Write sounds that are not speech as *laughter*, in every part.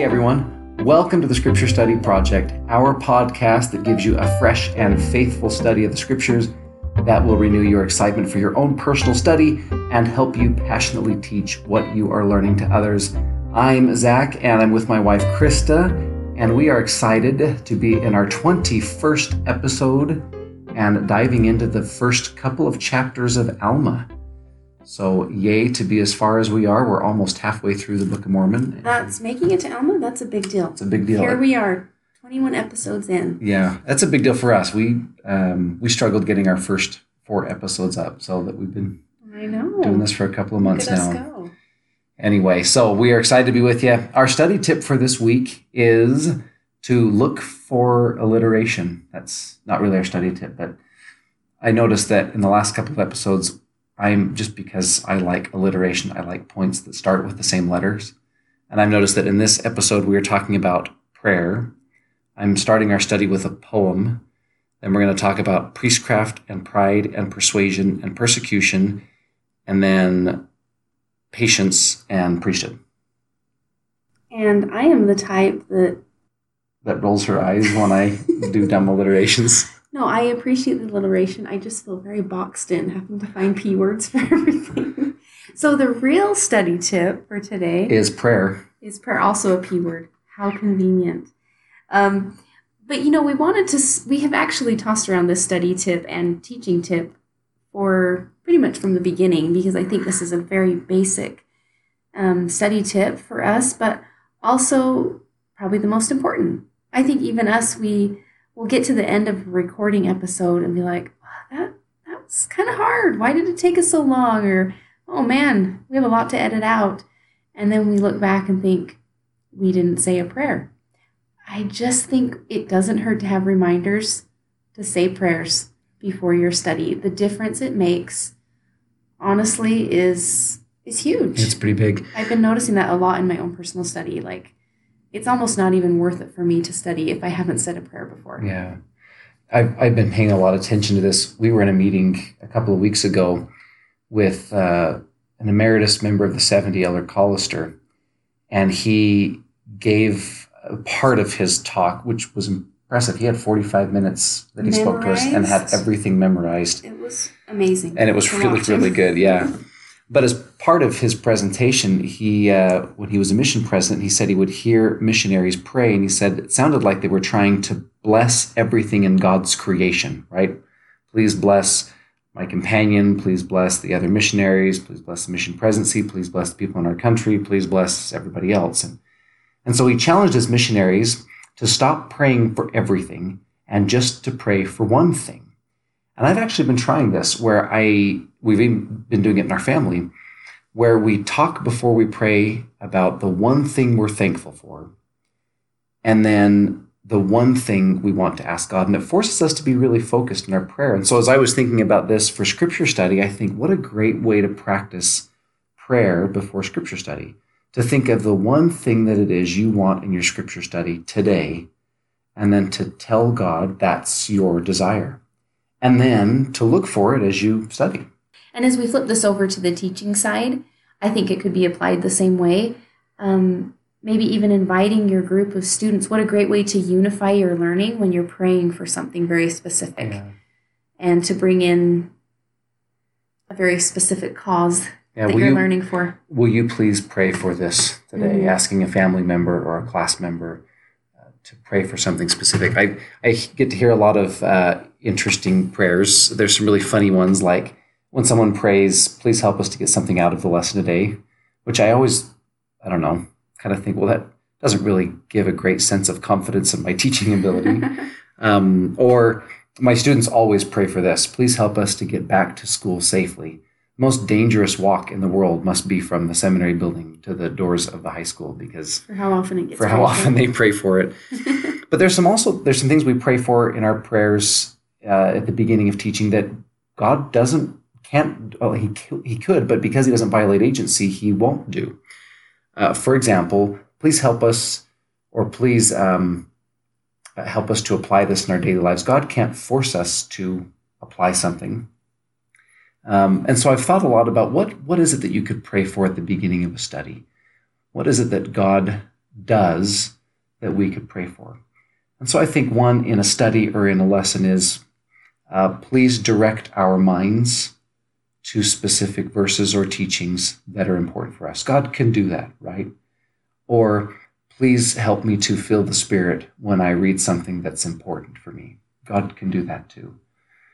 Hey everyone, welcome to the Scripture Study Project, our podcast that gives you a fresh and faithful study of the Scriptures that will renew your excitement for your own personal study and help you passionately teach what you are learning to others. I'm Zach and I'm with my wife Krista, and we are excited to be in our 21st episode and diving into the first couple of chapters of Alma. So, yay to be as far as we are. We're almost halfway through the Book of Mormon. That's making it to Alma. That's a big deal. It's a big deal. Here we are, 21 episodes in. Yeah, that's a big deal for us. We um, we struggled getting our first four episodes up, so that we've been I know. doing this for a couple of months now. go. Anyway, so we are excited to be with you. Our study tip for this week is to look for alliteration. That's not really our study tip, but I noticed that in the last couple of episodes, I'm just because I like alliteration, I like points that start with the same letters. And I've noticed that in this episode, we are talking about prayer. I'm starting our study with a poem. Then we're going to talk about priestcraft and pride and persuasion and persecution. And then patience and priesthood. And I am the type that, That rolls her eyes when I do dumb alliterations. *laughs* no, I appreciate the alliteration. I just feel very boxed in having to find P words for *laughs* everything. so the real study tip for today Is prayer. is prayer also a P word. How convenient. Um, but you know, we wanted to, we have actually tossed around this study tip and teaching tip for pretty much from the beginning because I think this is a very basic um, study tip for us, but also probably the most important. I think even us, we will get to the end of a recording episode and be like, "Wow, that, that was kind of hard. Why did it take us so long? Or, oh man, we have a lot to edit out. And then we look back and think, we didn't say a prayer. I just think it doesn't hurt to have reminders to say prayers before your study. The difference it makes, honestly, is is huge. It's pretty big. I've been noticing that a lot in my own personal study. Like, it's almost not even worth it for me to study if I haven't said a prayer before. Yeah. I've, I've been paying a lot of attention to this. We were in a meeting a couple of weeks ago with uh, an emeritus member of the 70, Elder Callister, and he gave a part of his talk, which was impressive. He had 45 minutes that he spoke to us and had everything memorized. It was amazing. and it was really really good yeah but as part of his presentation he uh, when he was a mission president he said he would hear missionaries pray and he said it sounded like they were trying to bless everything in god's creation right? Please bless my companion please bless the other missionaries please bless the mission presidency please bless the people in our country please bless everybody else. And, and so he challenged his missionaries to stop praying for everything and just to pray for one thing and I've actually been trying this where I we've been doing it in our family where we talk before we pray about the one thing we're thankful for and then the one thing we want to ask God and it forces us to be really focused in our prayer. And so as I was thinking about this for scripture study, I think what a great way to practice prayer before scripture study. To think of the one thing that it is you want in your scripture study today and then to tell God that's your desire and then to look for it as you study. And as we flip this over to the teaching side, I think it could be applied the same way. Um, maybe even inviting your group of students. What a great way to unify your learning when you're praying for something very specific and to bring in a very specific cause Yeah, that you're you, learning for. will you please pray for this today? Mhm. Asking a family member or a class member to pray for something specific. I, I get to hear a lot of uh, interesting prayers. There's some really funny ones, like when someone prays, please help us to get something out of the lesson today, which I always, I don't know, kind of think, well, that doesn't really give a great sense of confidence in my *laughs* teaching ability. Um, or my students always pray for this. Please help us to get back to school safely. Most dangerous walk in the world must be from the seminary building to the doors of the high school because for how often it gets for how often they pray for it. *laughs* But there's some also there's some things we pray for in our prayers uh, at the beginning of teaching that God doesn't can't well he he could but because he doesn't violate agency he won't do. Uh, for example, please help us or please um, uh, help us to apply this in our daily lives. God can't force us to apply something. Um, and so I've thought a lot about what what is it that you could pray for at the beginning of a study. What is it that God does that we could pray for. And so I think one in a study or in a lesson is uh, please direct our minds to specific verses or teachings that are important for us. God can do that, right? Or please help me to feel the Spirit when I read something that's important for me. God can do that too.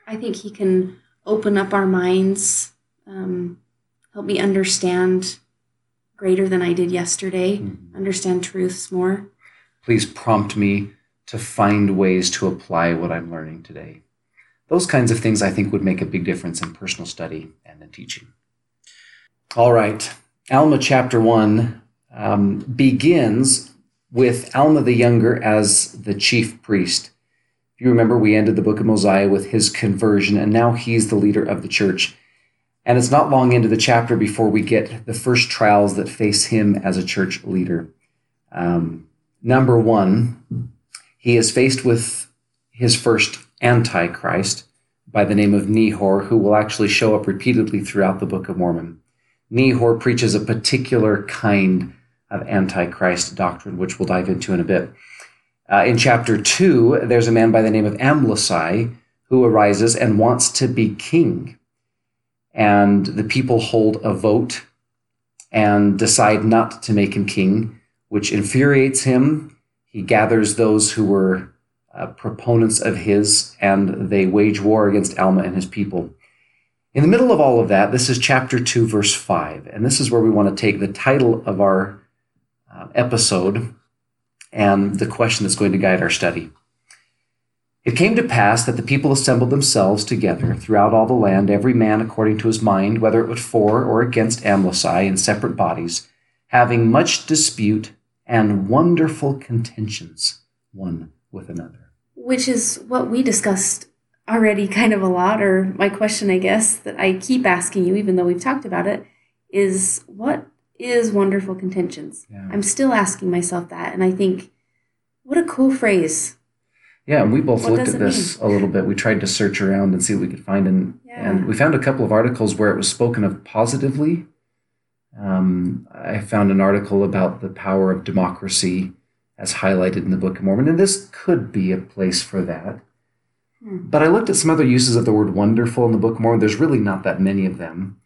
I think He can open up our minds, um, help me understand greater than I did yesterday, mm-hmm. understand truths more. Please prompt me to find ways to apply what I'm learning today. Those kinds of things I think would make a big difference in personal study and in teaching. All right, Alma chapter 1 um, begins with Alma the Younger as the chief priest. If you remember, we ended the book of Mosiah with his conversion, and now he's the leader of the church. And it's not long into the chapter before we get the first trials that face him as a church leader. Um, number one, he is faced with his first antichrist by the name of Nehor, who will actually show up repeatedly throughout the Book of Mormon. Nehor preaches a particular kind of antichrist doctrine, which we'll dive into in a bit. Uh, in chapter 2, there's a man by the name of Amlici who arises and wants to be king. And the people hold a vote and decide not to make him king, which infuriates him he gathers those who were uh, proponents of his, and they wage war against Alma and his people. In the middle of all of that, this is chapter 2, verse 5. And this is where we want to take the title of our uh, episode and the question that's going to guide our study. It came to pass that the people assembled themselves together throughout all the land, every man according to his mind, whether it was for or against Amlici in separate bodies, having much dispute and wonderful contentions one with another. Which is what we discussed already kind of a lot, or my question, I guess, that I keep asking you, even though we've talked about it, is what is wonderful contentions? Yeah. I'm still asking myself that. And I think, what a cool phrase. Yeah, and we both what looked at this a little bit. We tried to search around and see what we could find. And, yeah. and we found a couple of articles where it was spoken of positively um, I found an article about the power of democracy as highlighted in the Book of Mormon, and this could be a place for that. Hmm. But I looked at some other uses of the word wonderful in the Book of Mormon. There's really not that many of them.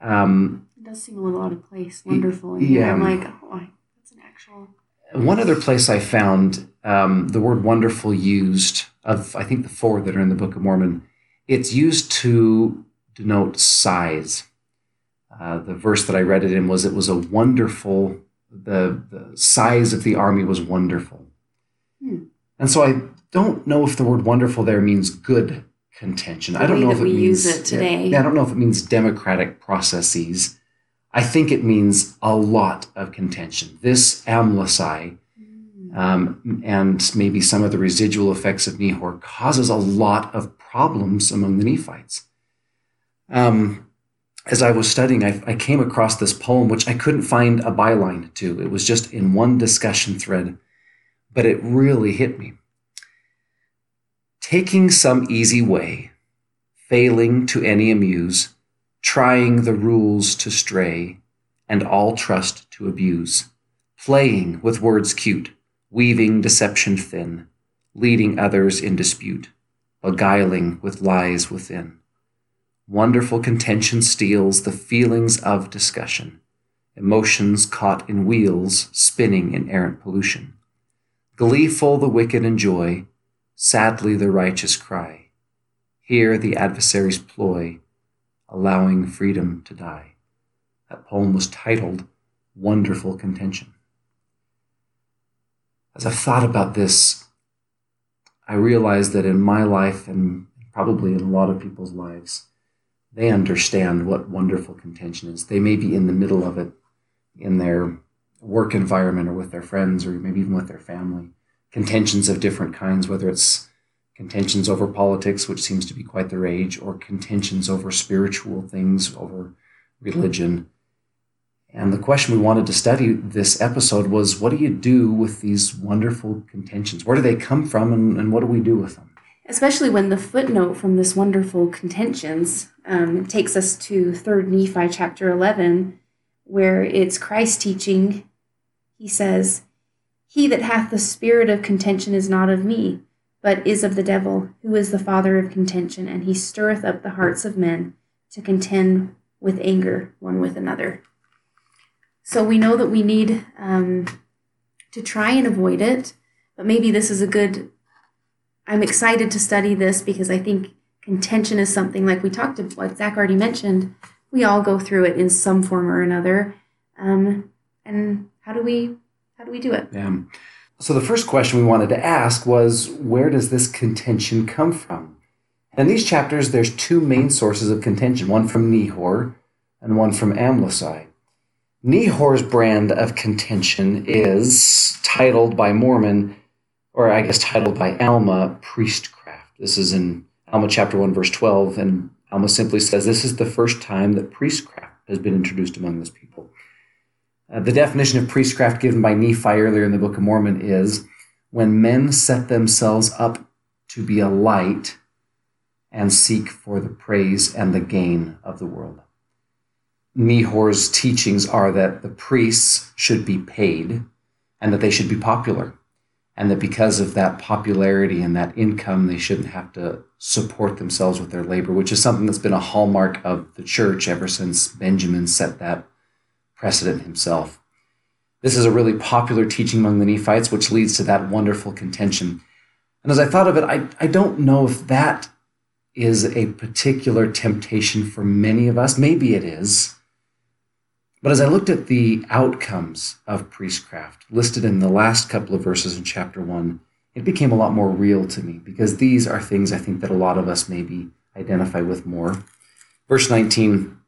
Um, it does seem a little out of place. Wonderful. yeah. I'm like, oh, that's an actual. One other place I found um, the word wonderful used of I think the four that are in the Book of Mormon. It's used to denote size. Uh, the verse that I read it in was it was a wonderful, the, the size of the army was wonderful. Hmm. And so I don't know if the word wonderful there means good contention. The I don't know if it means it today. Yeah, I don't know if it means democratic processes. I think it means a lot of contention. This Amlici hmm. um, and maybe some of the residual effects of Nehor causes a lot of problems among the Nephites. Um, as I was studying, I, I, came across this poem, which I couldn't find a byline to. It was just in one discussion thread, but it really hit me. Taking some easy way, failing to any amuse, trying the rules to stray, and all trust to abuse, playing with words cute, weaving deception thin, leading others in dispute, beguiling with lies within Wonderful contention steals the feelings of discussion, emotions caught in wheels spinning in errant pollution. Gleeful the wicked enjoy, sadly the righteous cry. Here the adversary's ploy, allowing freedom to die. That poem was titled Wonderful Contention. As I've thought about this, I realize that in my life and probably in a lot of people's lives, they understand what wonderful contention is. They may be in the middle of it in their work environment or with their friends or maybe even with their family. Contentions of different kinds, whether it's contentions over politics, which seems to be quite the rage, or contentions over spiritual things, over religion. And the question we wanted to study this episode was what do you do with these wonderful contentions? Where do they come from and, and what do we do with them? especially when the footnote from this wonderful contentions um, takes us to 3rd Nephi chapter 11, where it's Christ teaching. He says, He that hath the spirit of contention is not of me, but is of the devil, who is the father of contention, and he stirreth up the hearts of men to contend with anger one with another. So we know that we need um, to try and avoid it, but maybe this is a good. I'm excited to study this because I think contention is something like we talked about, what Zach already mentioned. We all go through it in some form or another. Um, and how do we how do we do it? Yeah. So the first question we wanted to ask was where does this contention come from? In these chapters, there's two main sources of contention, one from Nehor and one from Amlici. Nehor's brand of contention is titled by Mormon, or I guess titled by Alma, priestcraft. This is in Alma chapter 1, verse 12, and Alma simply says this is the first time that priestcraft has been introduced among this people. Uh, the definition of priestcraft given by Nephi earlier in the Book of Mormon is when men set themselves up to be a light and seek for the praise and the gain of the world. Nehor's teachings are that the priests should be paid and that they should be popular, and that because of that popularity and that income, they shouldn't have to support themselves with their labor, which is something that's been a hallmark of the church ever since Benjamin set that precedent himself. This is a really popular teaching among the Nephites, which leads to that wonderful contention. And as I thought of it, I, I don't know if that is a particular temptation for many of us. Maybe it is. But as I looked at the outcomes of priestcraft listed in the last couple of verses in chapter one, it became a lot more real to me because these are things I think that a lot of us maybe identify with more. Verse 19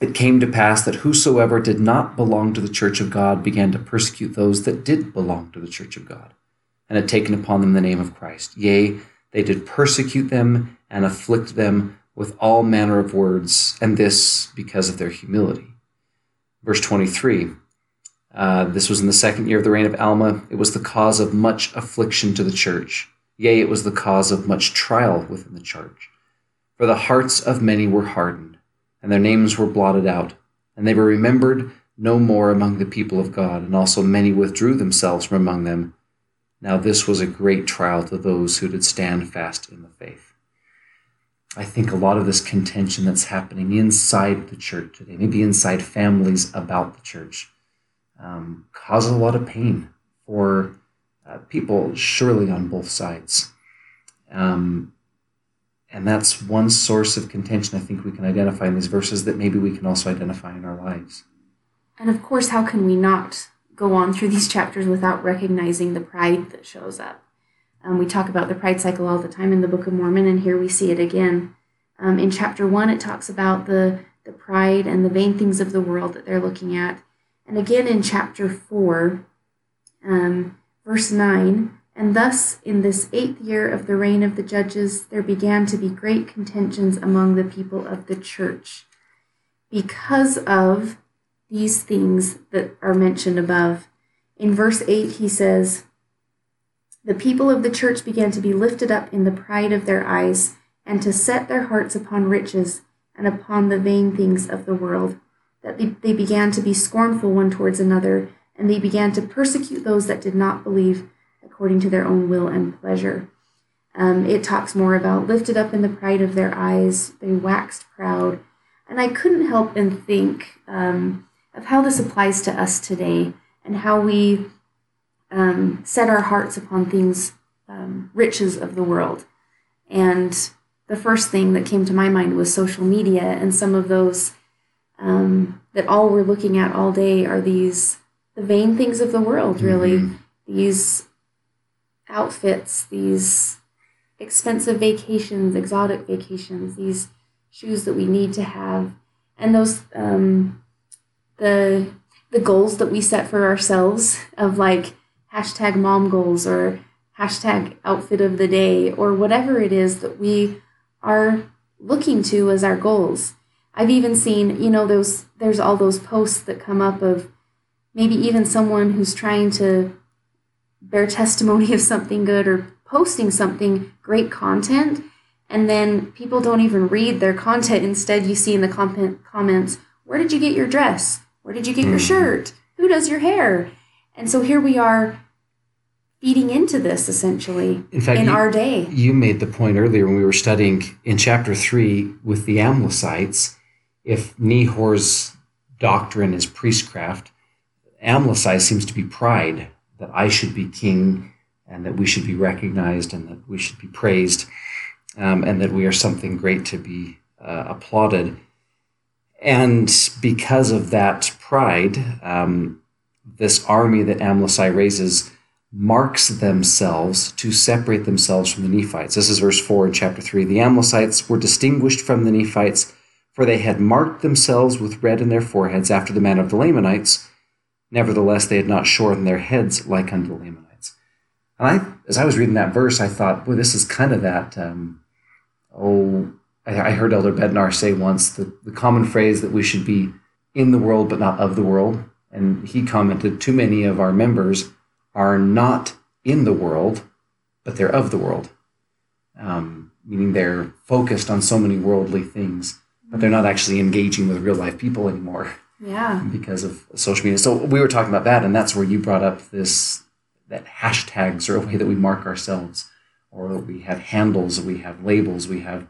it came to pass that whosoever did not belong to the church of God began to persecute those that did belong to the church of God, and had taken upon them the name of Christ. Yea, they did persecute them and afflict them with all manner of words, and this because of their humility. Verse 23 uh, this was in the second year of the reign of Alma. It was the cause of much affliction to the church. Yea, it was the cause of much trial within the church. For the hearts of many were hardened and their names were blotted out, and they were remembered no more among the people of God, and also many withdrew themselves from among them. Now this was a great trial to those who did stand fast in the faith. I think a lot of this contention that's happening inside the church today, maybe inside families about the church, um, causes a lot of pain for uh, people, surely on both sides. Um, and that's one source of contention I think we can identify in these verses that maybe we can also identify in our lives. And of course, how can we not go on through these chapters without recognizing the pride that shows up? Um, we talk about the pride cycle all the time in the Book of Mormon, and here we see it again. Um, in chapter one, it talks about the, the pride and the vain things of the world that they're looking at. And again in chapter four, um, verse 9, and thus, in this eighth year of the reign of the judges, there began to be great contentions among the people of the church because of these things that are mentioned above. In verse 8, he says, The people of the church began to be lifted up in the pride of their eyes, and to set their hearts upon riches and upon the vain things of the world, that they, they began to be scornful one towards another, and they began to persecute those that did not believe according to their own will and pleasure. Um, it talks more about lifted up in the pride of their eyes, they waxed proud. And I couldn't help and think um, of how this applies to us today and how we um, set our hearts upon things, um, riches of the world. And the first thing that came to my mind was social media and some of those um, that all we're looking at all day are these the vain things of the world, really. Mm-hmm. These outfits, these expensive vacations, exotic vacations, these shoes that we need to have, and those um, the the goals that we set for ourselves of like hashtag mom goals or hashtag outfit of the day or whatever it is that we are looking to as our goals. I've even seen, you know, those there's all those posts that come up of maybe even someone who's trying to bear testimony of something good or posting something great content and then people don't even read their content instead you see in the comment comments where did you get your dress where did you get your hmm. shirt who does your hair and so here we are feeding into this essentially In fact, in you- our day. You made the point earlier when we were studying in chapter three with the Amlicites. If Nehor's doctrine is priestcraft, Amlici seems to be pride that I should be king and that we should be recognized and that we should be praised um, and that we are something great to be uh, applauded. And because of that pride, um, this army that Amlici raises marks themselves to separate themselves from the Nephites. This is verse 4 in chapter 3. The Amlicites were distinguished from the Nephites, for they had marked themselves with red in their foreheads after the manner of the Lamanites. Nevertheless, they had not shorn their heads like unto the Lamanites. And I, as I was reading that verse, I thought, boy, this is kind of that. Um, oh, I, I heard Elder Bednar say once the, the common phrase that we should be in the world but not of the world. And he commented, too many of our members are not in the world, but they're of the world. Um, meaning they're focused on so many worldly things, but they're not actually engaging with real life people anymore *laughs* Yeah. because of social media. So we were talking about that, and that's where you brought up this that hashtags are a way that we mark ourselves, or we have handles, we have labels, we have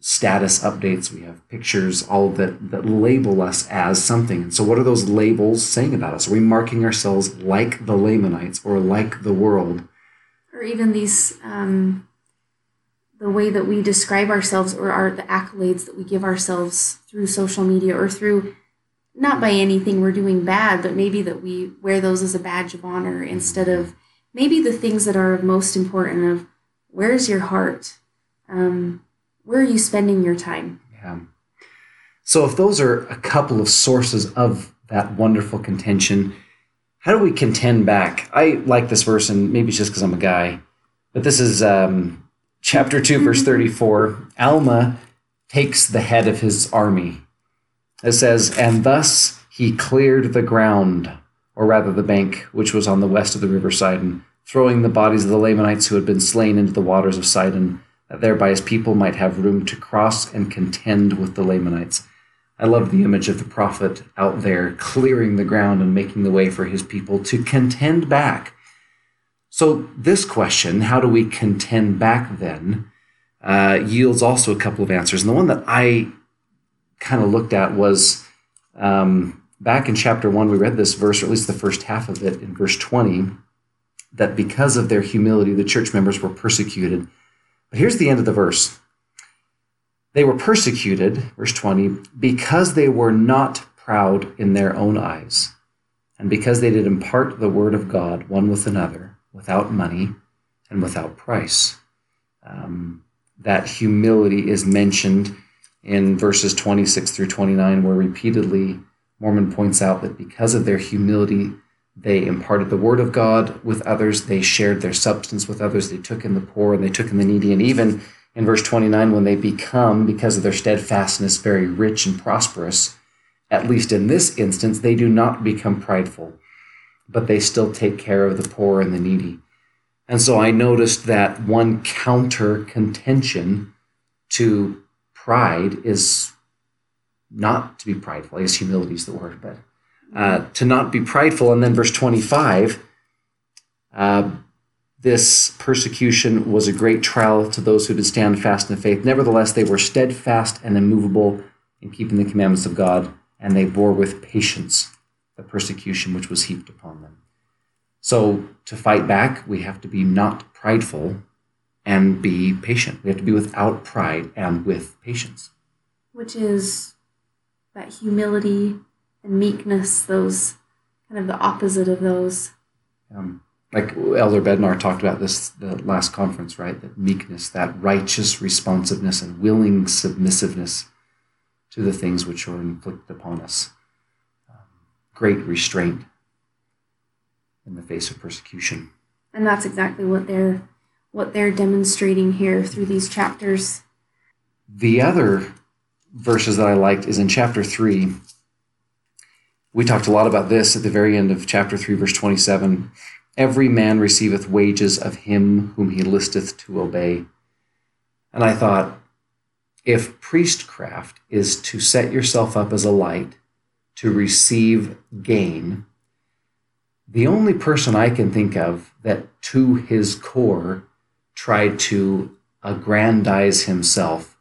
status updates, we have pictures, all that that label us as something. And so, what are those labels saying about us? Are we marking ourselves like the Lamanites or like the world? Or even these, um, the way that we describe ourselves or our the accolades that we give ourselves through social media or through not by anything we're doing bad, but maybe that we wear those as a badge of honor instead of maybe the things that are most important of where's your heart? Um, where are you spending your time? Yeah. So, if those are a couple of sources of that wonderful contention, how do we contend back? I like this verse, and maybe it's just because I'm a guy, but this is um, chapter 2, verse 34. Alma takes the head of his army. It says, And thus he cleared the ground, or rather the bank, which was on the west of the river Sidon, throwing the bodies of the Lamanites who had been slain into the waters of Sidon, that thereby his people might have room to cross and contend with the Lamanites. I love the image of the prophet out there clearing the ground and making the way for his people to contend back. So, this question, how do we contend back then, uh, yields also a couple of answers. And the one that I kind of looked at was um, back in chapter 1, we read this verse, or at least the first half of it, in verse 20, that because of their humility, the church members were persecuted. But here's the end of the verse. They were persecuted, verse 20, because they were not proud in their own eyes, and because they did impart the word of God one with another, without money and without price. Um, that humility is mentioned in verses 26 through 29, where repeatedly Mormon points out that because of their humility, they imparted the word of God with others, they shared their substance with others, they took in the poor and they took in the needy, and even in verse 29, when they become, because of their steadfastness, very rich and prosperous, at least in this instance, they do not become prideful, but they still take care of the poor and the needy. And so I noticed that one counter contention to pride is not to be prideful. I guess humility is the word, but uh, to not be prideful. And then verse 25 uh, this persecution was a great trial to those who did stand fast in the faith. Nevertheless, they were steadfast and immovable in keeping the commandments of God, and they bore with patience the persecution which was heaped upon them. So, to fight back, we have to be not prideful and be patient. We have to be without pride and with patience. which is that humility and meekness, those kind of the opposite of those. Um, like Elder Bednar talked about this the last conference, right? That meekness, that righteous responsiveness and willing submissiveness to the things which are inflicted upon us. Um, great restraint in the face of persecution. And that's exactly what they're what they're demonstrating here through these chapters. The other verses that I liked is in chapter 3. We talked a lot about this at the very end of chapter 3, verse 27. Every man receiveth wages of him whom he listeth to obey. And I thought, if priestcraft is to set yourself up as a light to receive gain, the only person I can think of that to his core tried to aggrandize himself,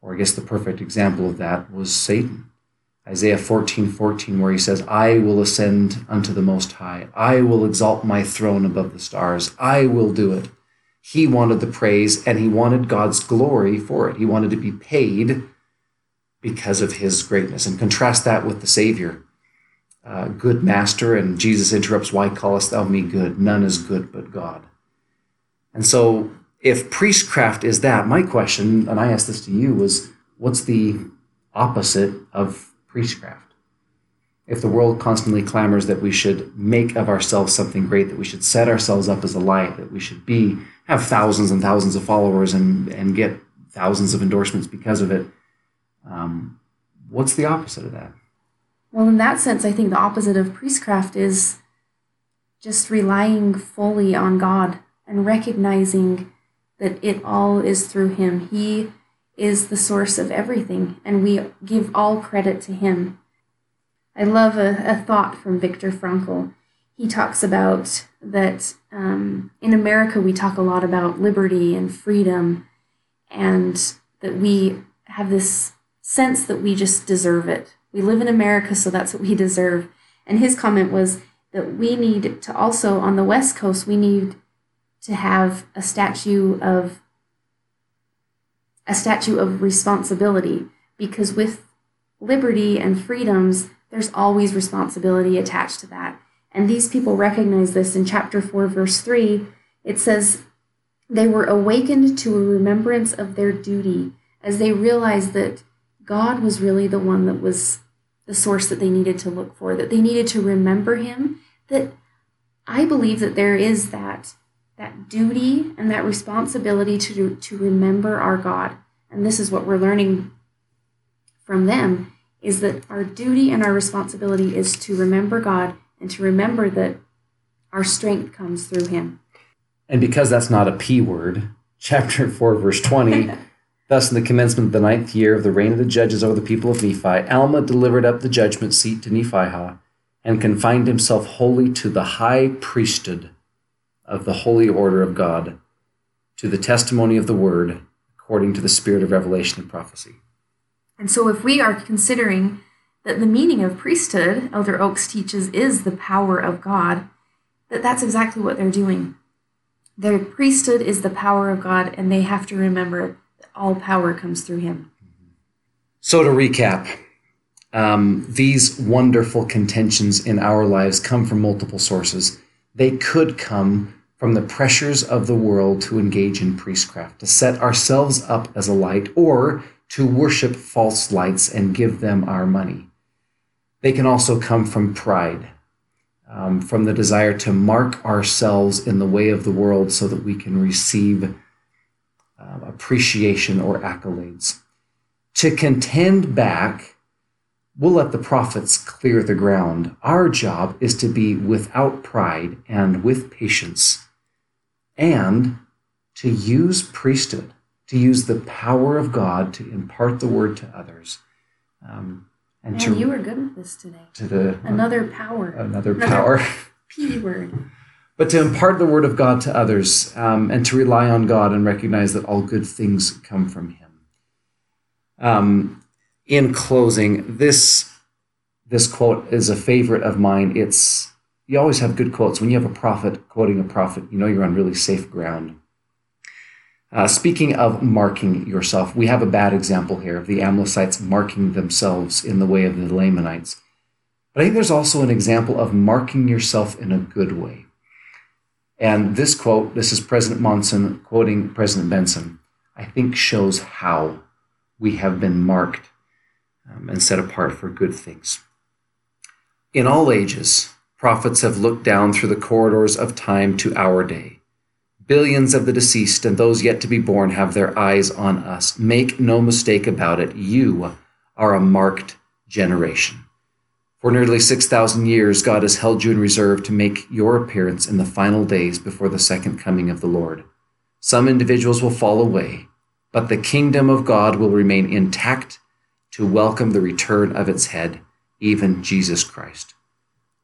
or I guess the perfect example of that was Satan. Isaiah 14 14, where he says, I will ascend unto the Most High. I will exalt my throne above the stars. I will do it. He wanted the praise and he wanted God's glory for it. He wanted to be paid because of his greatness. And contrast that with the Savior, uh, good master. And Jesus interrupts, Why callest thou me good? None is good but God. And so, if priestcraft is that, my question, and I asked this to you, was what's the opposite of priestcraft? If the world constantly clamors that we should make of ourselves something great, that we should set ourselves up as a light, that we should be have thousands and thousands of followers and and get thousands of endorsements because of it, um, what's the opposite of that? Well, in that sense, I think the opposite of priestcraft is just relying fully on God and recognizing that it all is through Him. He is the source of everything, and we give all credit to Him. I love a, a thought from Viktor Frankl. He talks about that um, in America we talk a lot about liberty and freedom, and that we have this sense that we just deserve it. We live in America, so that's what we deserve. And his comment was that we need to also, on the West Coast, we need to have a statue of a statue of responsibility because with liberty and freedoms there's always responsibility attached to that and these people recognize this in chapter 4 verse 3 it says they were awakened to a remembrance of their duty as they realized that God was really the one that was the source that they needed to look for, that they needed to remember Him. That I believe that there is that that duty and that responsibility to to remember our God, and this is what we're learning from them is that our duty and our responsibility is to remember God and to remember that our strength comes through Him. And because that's not a P word, chapter 4, verse 20 *laughs* Thus, in the commencement of the ninth year of the reign of the judges over the people of Nephi, Alma delivered up the judgment seat to Nephihah and confined himself wholly to the high priesthood of the holy order of God, to the testimony of the word, according to the spirit of revelation and prophecy. And so, if we are considering that the meaning of priesthood, Elder Oaks teaches, is the power of God, that that's exactly what they're doing. Their priesthood is the power of God, and they have to remember that all power comes through him. So, to recap, um, these wonderful contentions in our lives come from multiple sources. They could come from the pressures of the world to engage in priestcraft, to set ourselves up as a light, or to worship false lights and give them our money. They can also come from pride, um, from the desire to mark ourselves in the way of the world so that we can receive um, appreciation or accolades. To contend back, we'll let the prophets clear the ground. Our job is to be without pride and with patience, and to use priesthood, to use the power of God to impart the word to others. Um, and Man, to, you were good with this today. To the another power. Another, another power. P word *laughs* but to impart the word of God to others um, and to rely on God and recognize that all good things come from Him. Um, in closing, this this quote is a favorite of mine. It's you always have good quotes when you have a prophet quoting a prophet. You know you're on really safe ground. Uh, speaking of marking yourself, we have a bad example here of the Amlicites marking themselves in the way of the Lamanites. But I think there's also an example of marking yourself in a good way. And this quote, this is President Monson quoting President Benson, I think shows how we have been marked um, and set apart for good things. In all ages, prophets have looked down through the corridors of time to our day. Billions of the deceased and those yet to be born have their eyes on us. Make no mistake about it, you are a marked generation. For nearly 6,000 years, God has held you in reserve to make your appearance in the final days before the second coming of the Lord. Some individuals will fall away, but the kingdom of God will remain intact to welcome the return of its head, even Jesus Christ.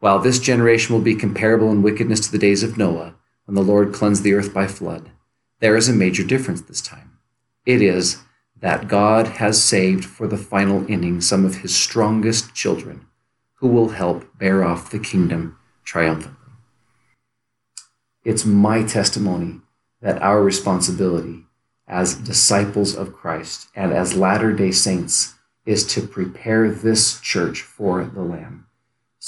While this generation will be comparable in wickedness to the days of Noah, when the Lord cleansed the earth by flood, there is a major difference this time. It is that God has saved for the final inning some of his strongest children who will help bear off the kingdom triumphantly. It's my testimony that our responsibility as disciples of Christ and as Latter day Saints is to prepare this church for the Lamb.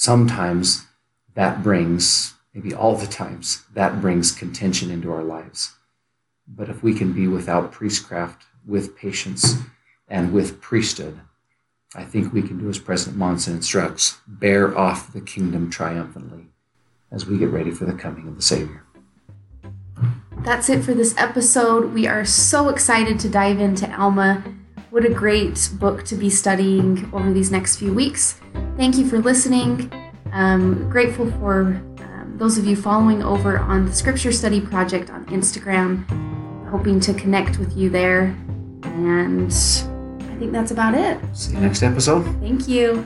Sometimes that brings, maybe all the times, that brings contention into our lives. But if we can be without priestcraft, with patience, and with priesthood, I think we can do as President Monson instructs bear off the kingdom triumphantly as we get ready for the coming of the Savior. That's it for this episode. We are so excited to dive into Alma. What a great book to be studying over these next few weeks. Thank you for listening. Um, grateful for um, those of you following over on the Scripture Study Project on Instagram. Hoping to connect with you there. And I think that's about it. See you next episode. Thank you.